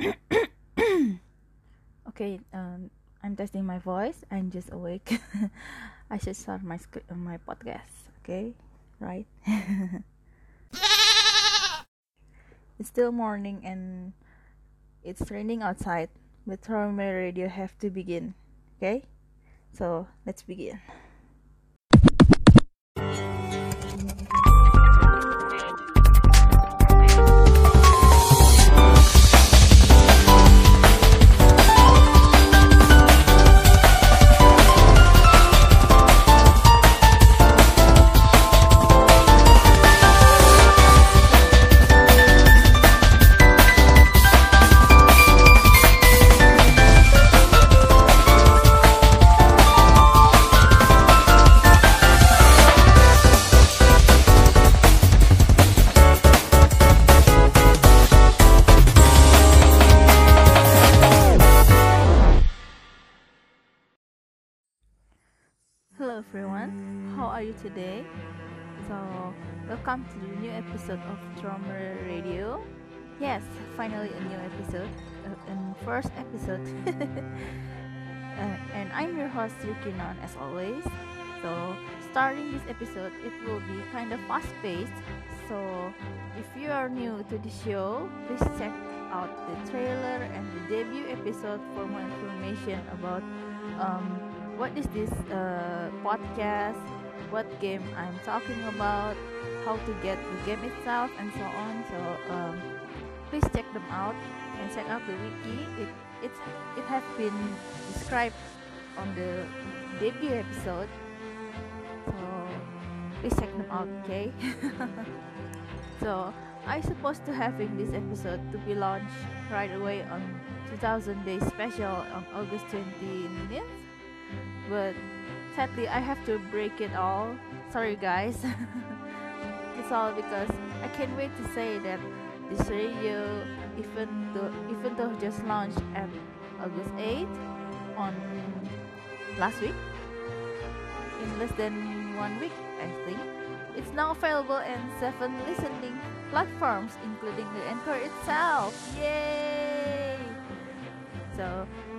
okay, um, I'm testing my voice. I'm just awake. I should start my script, my podcast. Okay, right? it's still morning and it's raining outside, but Trauma Radio have to begin. Okay, so let's begin. Welcome to the new episode of Trauma Radio. Yes, finally a new episode, uh, and first episode. uh, and I'm your host Yukinon as always. So, starting this episode, it will be kind of fast-paced. So, if you are new to the show, please check out the trailer and the debut episode for more information about um, what is this uh, podcast, what game I'm talking about, how to get the game itself, and so on. So um, please check them out and check out the wiki. It it's it has been described on the debut episode. So please check them out, okay? so I supposed to having this episode to be launched right away on 2000 Days Special on August 29th but sadly I have to break it all. Sorry guys. it's all because I can't wait to say that this radio even though even though just launched at August 8th on last week in less than one week I think it's now available in seven listening platforms including the Anchor itself. Yay! So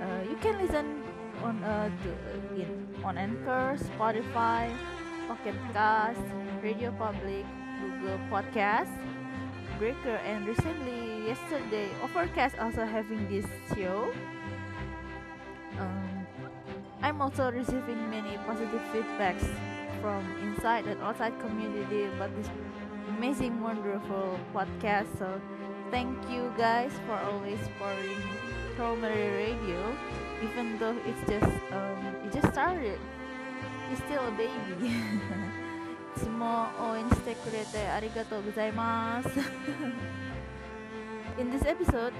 uh, you can listen on uh, to, uh, on Anchor, Spotify, Pocket Cast, Radio Public, Google Podcast, Breaker, and recently yesterday Overcast also having this show. Um, I'm also receiving many positive feedbacks from inside and outside community about this amazing, wonderful podcast. So thank you guys for always supporting Primary Radio even though it's just um it just started it's still a baby い つも応援してくれてありがとうございます In this episode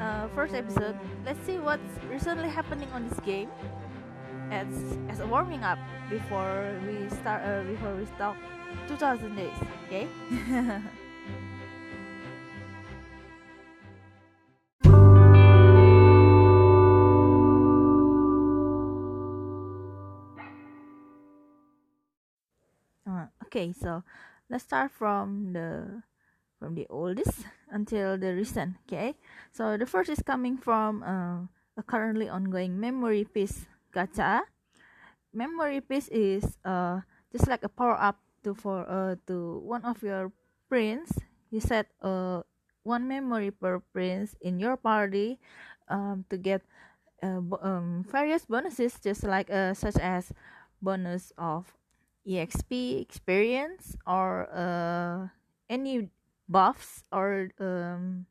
uh, first episode let's see what's recently happening on this game as as a warming up before we start uh, before we start 2000 days okay okay, so let's start from the from the oldest until the recent. Okay, so the first is coming from uh, a currently ongoing memory piece gacha. Memory piece is uh just like a power up to for uh to one of your prince. You set uh one memory per prince in your party um to get uh, um various bonuses just like uh such as bonus of exp experience or uh any buffs or um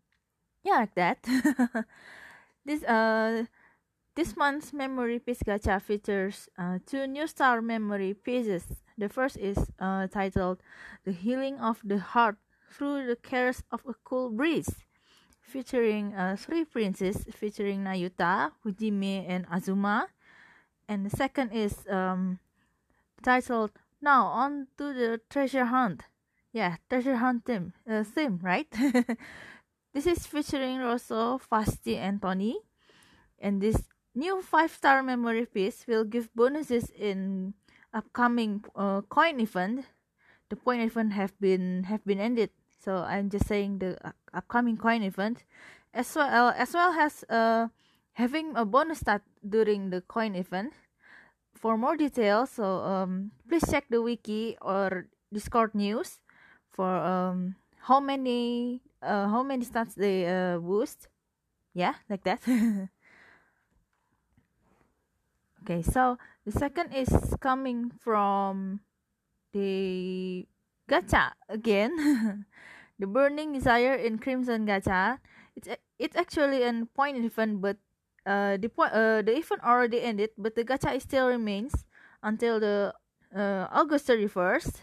yeah like that. This uh this month's memory piece gacha features uh, two new star memory pieces. The first is uh, titled the healing of the heart through the cares of a cool breeze featuring uh, three princes featuring nayuta hajime and azuma. And the second is um, titled now on to the treasure hunt. Yeah, treasure hunt theme, uh, theme right? this is featuring Rosso, Fasti, and Tony. And this new five star memory piece will give bonuses in upcoming uh, coin event. The coin event have been have been ended, so I'm just saying the uh, upcoming coin event. as well as well as uh, having a bonus stat during the coin event. For more details, so um, please check the wiki or Discord news for um, how many uh, how many stats they uh, boost. Yeah, like that. okay, so the second is coming from the gacha again. the burning desire in Crimson Gacha. It's it's actually a point event, but uh, the point uh, the event already ended, but the gacha still remains until the uh, August thirty first.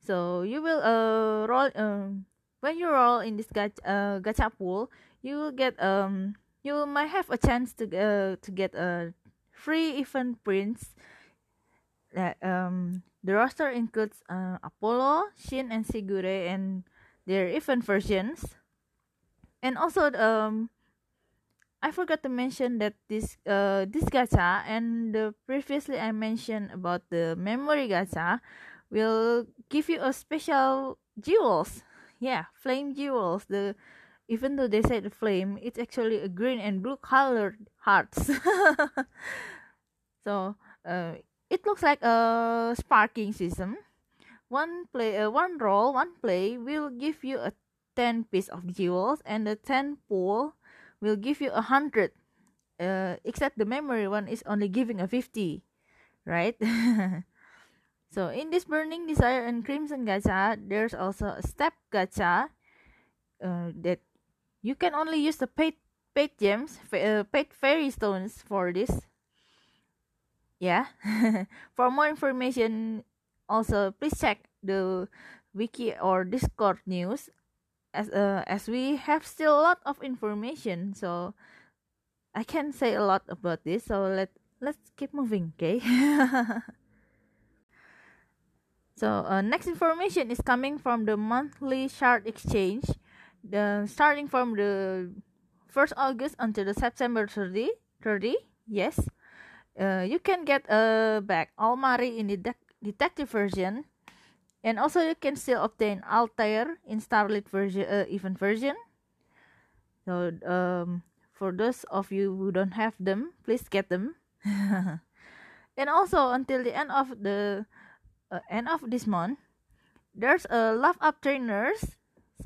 So you will uh roll um when you roll in this gacha, uh, gacha pool, you will get um you might have a chance to uh to get a free event prints. That um the roster includes uh, Apollo, Shin, and Shigure, and their event versions. And also um I forgot to mention that this uh this gacha and the previously I mentioned about the memory gacha will give you a special jewels. Yeah, flame jewels. The even though they said flame, it's actually a green and blue colored hearts. so uh, it looks like a sparking system. One play, uh, one roll, one play will give you a ten piece of jewels, and the ten pull will give you a hundred. Uh, except the memory one is only giving a fifty, right? So in this Burning Desire and Crimson Gacha, there's also a step gacha uh, that you can only use the paid paid gems, uh, paid fairy stones for this. Yeah. for more information, also please check the wiki or Discord news, as uh, as we have still a lot of information. So I can say a lot about this. So let let's keep moving, okay? So uh, next information is coming from the monthly shard exchange, the starting from the first August until the September 30. 30 yes, uh, you can get a back Almari in the de- detective version, and also you can still obtain Altair in Starlit version, uh, even version. So um, for those of you who don't have them, please get them. and also until the end of the uh, end of this month, there's a love up trainers.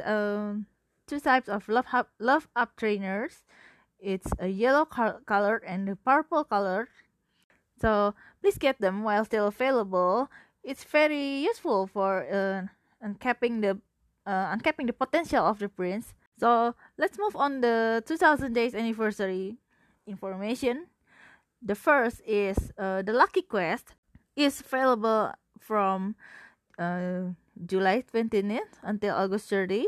Um, two types of love up love up trainers. It's a yellow color and a purple color. So please get them while still available. It's very useful for uh, uncapping the uh, uncapping the potential of the prince. So let's move on the 2000 days anniversary information. The first is uh, the lucky quest is available from uh, July 29th until August 30.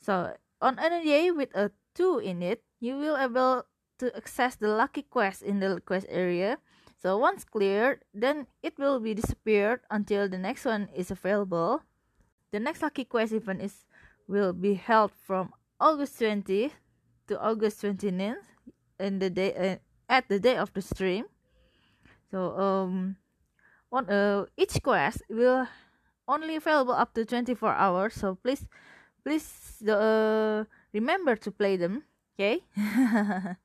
So on any day with a 2 in it, you will able to access the lucky quest in the quest area. So once cleared, then it will be disappeared until the next one is available. The next lucky quest event is will be held from August 20th to August 29th in the day uh, at the day of the stream. So um on uh, each quest will only available up to 24 hours so please please uh, remember to play them okay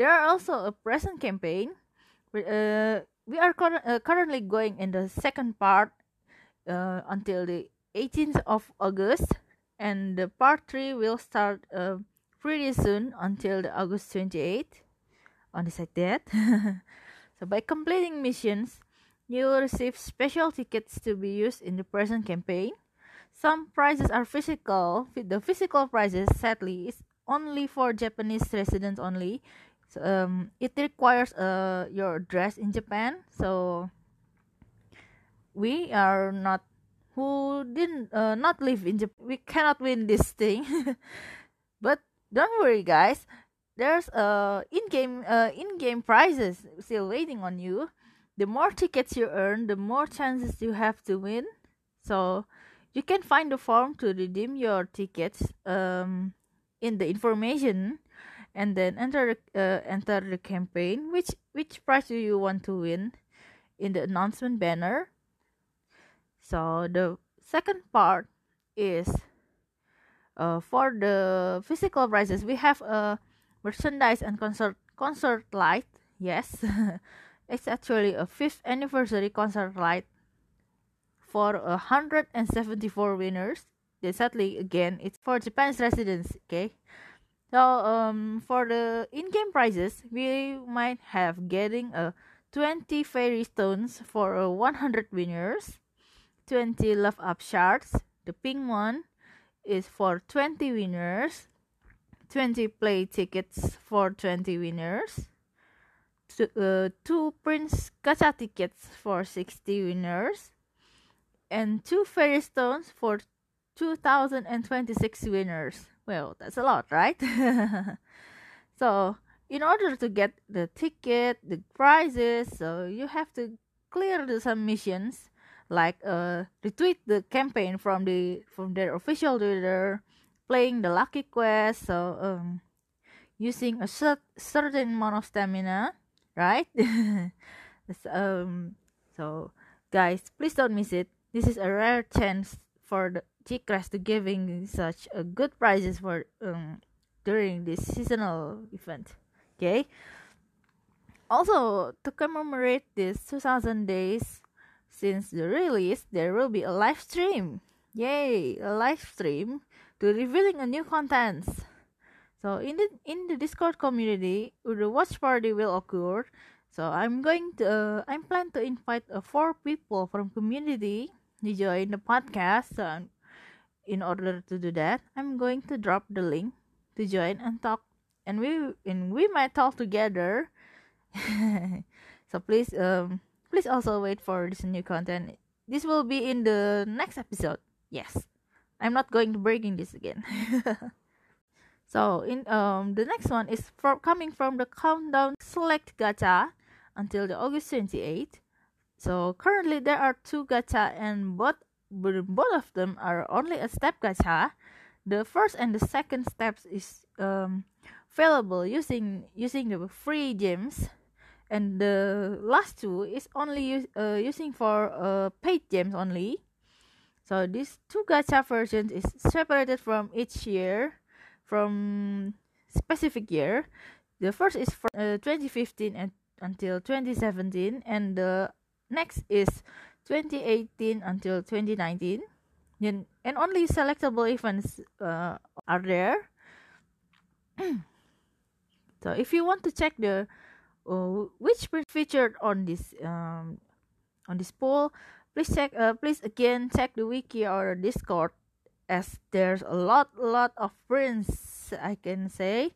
there are also a present campaign uh, we are cur- uh, currently going in the second part uh, until the 18th of august and the part 3 will start uh, pretty soon until the august 28th on the like that so by completing missions you will receive special tickets to be used in the present campaign. Some prizes are physical. The physical prizes, sadly, is only for Japanese residents only. So, um, it requires uh, your address in Japan. So we are not who didn't uh, not live in Japan. We cannot win this thing. but don't worry, guys. There's uh in-game uh in-game prizes still waiting on you the more tickets you earn, the more chances you have to win. So you can find the form to redeem your tickets um, in the information and then enter uh, enter the campaign which which prize do you want to win in the announcement banner so the second part is uh, for the physical prizes, we have a merchandise and concert concert light. Yes, it's actually a fifth anniversary concert light for a hundred and seventy four winners. Then sadly again, it's for Japan's residents. Okay, so um for the in-game prizes, we might have getting a twenty fairy stones for a one hundred winners, twenty love up shards. The pink one is for twenty winners 20 play tickets for 20 winners, two, uh, two Prince Gacha tickets for 60 winners, and two Fairy Stones for 2026 winners. Well, that's a lot, right? so, in order to get the ticket, the prizes, so you have to clear the submissions like uh, retweet the campaign from the from their official Twitter playing the lucky quest so um using a cert- certain amount of stamina right um so guys please don't miss it this is a rare chance for the GCREST to giving such a good prizes for um during this seasonal event okay also to commemorate this 2000 days since the release there will be a live stream yay a live stream to revealing a new contents. So in the in the Discord community, the watch party will occur. So I'm going to uh, I'm plan to invite uh, four people from community to join the podcast. So in order to do that, I'm going to drop the link to join and talk, and we and we might talk together. so please um please also wait for this new content. This will be in the next episode. Yes. I'm not going to breaking this again. so in um the next one is for coming from the countdown select gacha until the August 28th. So currently there are two gacha and both both of them are only a step gacha. The first and the second steps is um, available using using the free gems, and the last two is only use, uh, using for uh, paid gems only. So these two gacha versions is separated from each year, from specific year. The first is from uh, 2015 and until 2017, and the next is 2018 until 2019. Then and only selectable events uh, are there. so if you want to check the uh, which print featured on this um, on this poll, please check uh, please again check the wiki or discord as there's a lot lot of prints i can say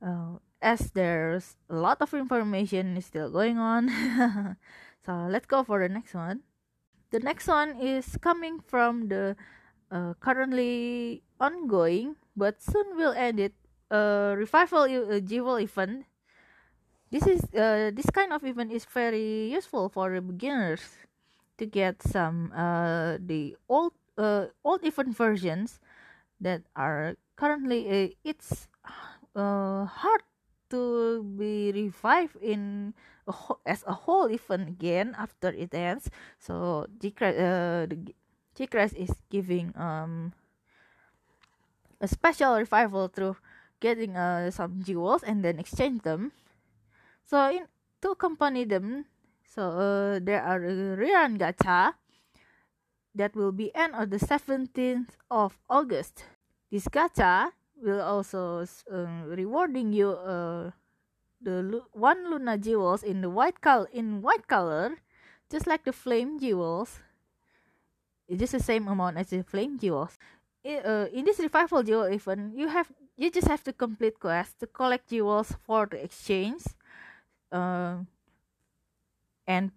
uh, as there's a lot of information is still going on so let's go for the next one the next one is coming from the uh, currently ongoing but soon will end it uh, revival uh, jewel event. This is uh, this kind of event is very useful for beginners to get some uh, the old uh, old event versions that are currently uh, it's uh, hard to be revived in as a whole event again after it ends. So uh, the is giving um a special revival through getting uh, some jewels and then exchange them. So in to accompany them, so uh, there are a rerun gacha that will be end on the 17th of August. This gacha will also uh, rewarding you uh, the one Luna jewels in the white color in white color, just like the flame jewels. It's just the same amount as the flame jewels. It, uh, in this revival jewel event, you have you just have to complete quests to collect jewels for the exchange. Uh, and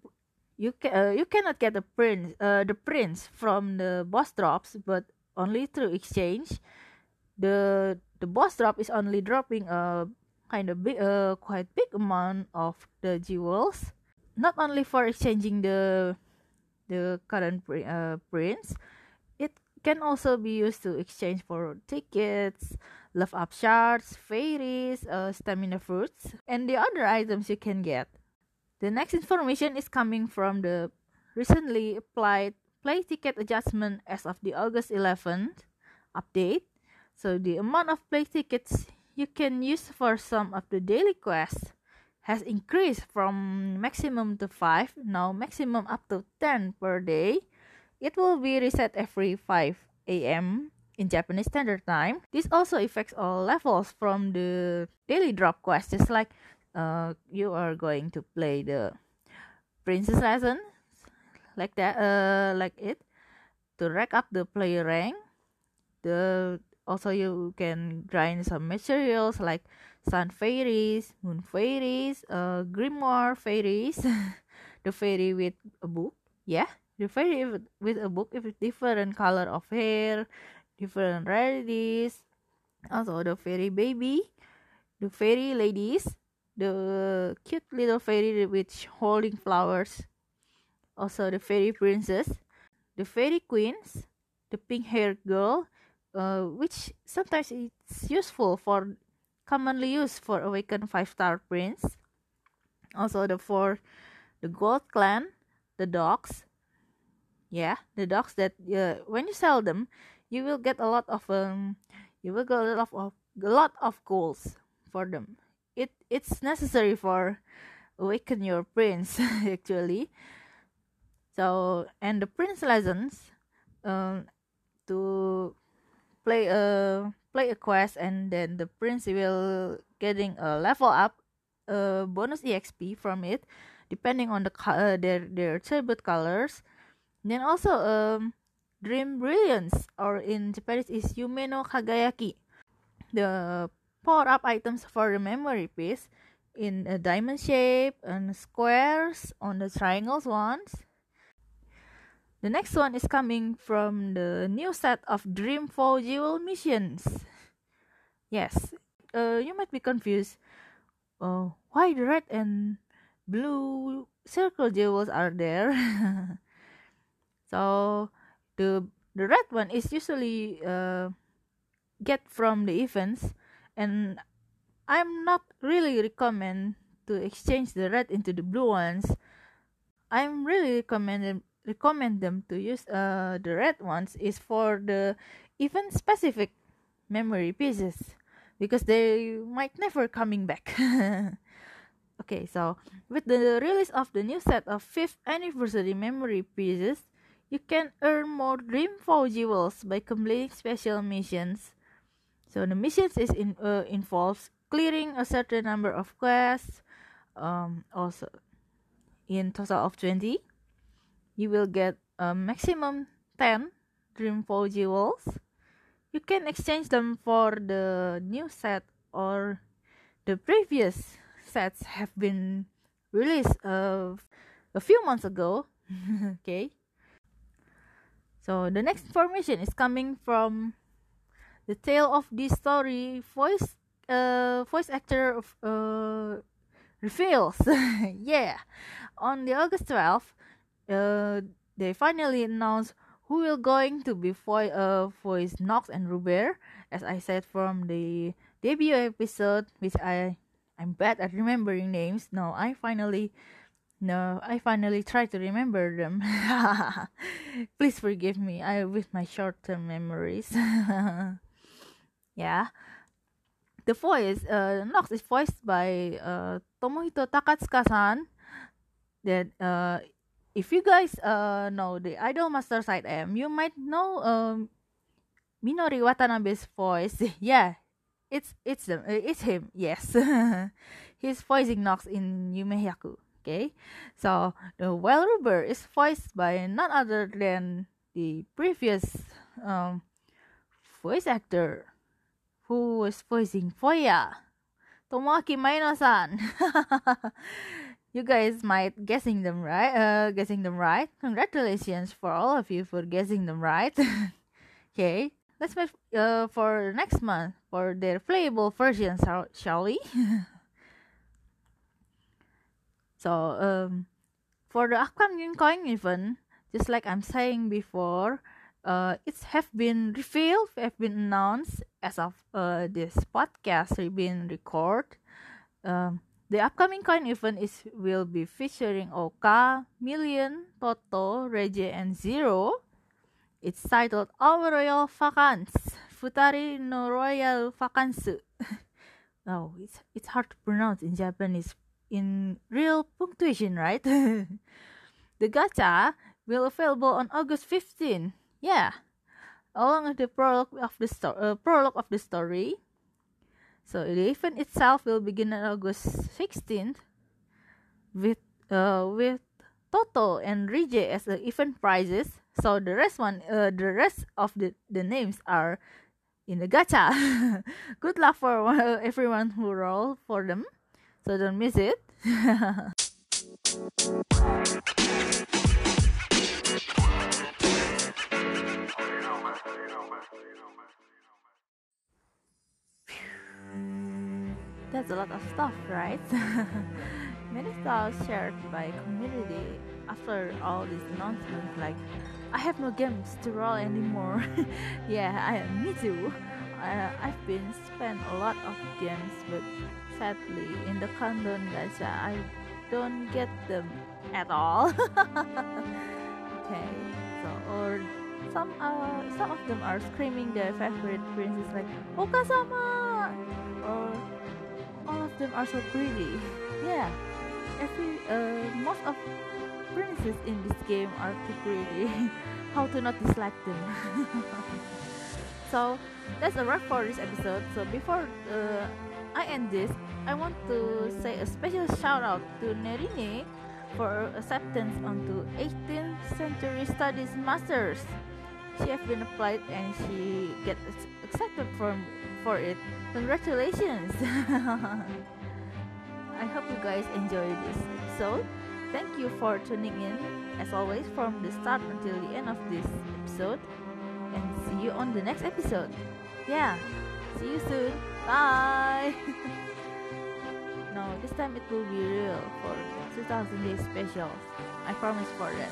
you can uh, you cannot get the prince uh, the prince from the boss drops but only through exchange the the boss drop is only dropping a kind of big uh, quite big amount of the jewels not only for exchanging the the current uh, prince it can also be used to exchange for tickets love up shards fairies uh, stamina fruits and the other items you can get the next information is coming from the recently applied play ticket adjustment as of the August 11th update. So the amount of play tickets you can use for some of the daily quests has increased from maximum to 5, now maximum up to 10 per day. It will be reset every 5 a.m. in Japanese Standard Time. This also affects all levels from the daily drop quest, just like uh, you are going to play the princess lesson, like that, uh, like it, to rack up the player rank. The also you can grind some materials like sun fairies, moon fairies, uh, grimoire fairies, the fairy with a book, yeah, the fairy with, a book with different color of hair, different rarities, also the fairy baby, the fairy ladies, the cute little fairy with holding flowers, also the fairy princess, the fairy queens, the pink haired girl, uh, which sometimes it's useful for commonly used for awakened five star prince. Also the for the gold clan, the dogs. Yeah, the dogs that uh, when you sell them, you will get a lot of um, you will get a lot of a lot of goals for them. It it's necessary for awaken your prince actually. So and the prince lessons, um, to play a play a quest and then the prince will getting a level up a bonus exp from it depending on the uh, their their attribute colors. Then also um dream brilliance or in japanese is yume no kagayaki. The power up items for the memory piece in a diamond shape and squares on the triangles ones the next one is coming from the new set of Dreamfall Jewel missions. Yes, uh, you might be confused. Uh, why the red and blue circle jewels are there? so the the red one is usually uh, get from the events, and I'm not really recommend to exchange the red into the blue ones. I'm really recommending recommend them to use uh, the red ones is for the even specific memory pieces because they might never coming back. Okay so with the release of the new set of 5th anniversary memory pieces you can earn more dreamfall jewels by completing special missions. So the missions is in uh, involves clearing a certain number of quests um, also in total of 20 you will get a maximum 10 Dreamfall jewels. You can exchange them for the new set or the previous sets have been released uh, a few months ago. okay. So the next information is coming from the tale of this story voice uh voice actor of uh reveals yeah on the august 12th uh, they finally announced who will going to be vo- uh, voice Nox and Robert. As I said from the debut episode, which I I'm bad at remembering names. No, I finally no, I finally try to remember them. Please forgive me. I with my short-term memories. yeah. The voice, uh, Nox is voiced by uh, Tomohito Takatsuka-san. That uh, if you guys uh know the Idol Master Side M, you might know um Minori Watanabe's voice. yeah, it's it's them. Uh, it's him. Yes, he's voicing Nox in Yume. Okay, so the Well Ruber is voiced by none other than the previous um voice actor who was voicing Foya, Tomoaki Maino-san. you guys might guessing them right uh guessing them right. Congratulations for all of you for guessing them right. Okay let's wait uh for next month for their playable versions shall we? So um for the upcoming coin event just like i'm saying before uh it's have been revealed have been announced as of uh this podcast been recorded um the upcoming coin event is will be featuring Oka, Million, Toto, Reggie, and Zero. It's titled Our Royal Vacance Futari no Royal Vakansu. oh, it's it's hard to pronounce in Japanese in real punctuation, right? the gacha will available on August 15. Yeah, along with the prologue of the story. Uh, prologue of the story. So the event itself will begin on August 16th with uh, with Toto and Rije as the event prizes. So the rest one, uh, the rest of the, the names are in the gacha. Good luck for everyone who roll for them. So don't miss it. That's a lot of stuff, right? Many styles shared by community after all these announcements like I have no games to roll anymore. yeah, I me too. Uh, I've been spent a lot of games, but sadly in the countdown gacha I don't get them at all. okay, so or some uh some of them are screaming their favorite princess like Okasama or them are so pretty. Yeah, every uh most of princesses in this game are too pretty. How to not dislike them? so that's a wrap for this episode. So before uh, I end this, I want to say a special shout out to Nerine for acceptance onto 18th Century Studies Masters. She has been applied and she get accepted for for it. Congratulations! I hope you guys enjoy this episode. Thank you for tuning in, as always, from the start until the end of this episode. And see you on the next episode. Yeah, see you soon. Bye! no, this time it will be real for 2000 days special. I promise for that.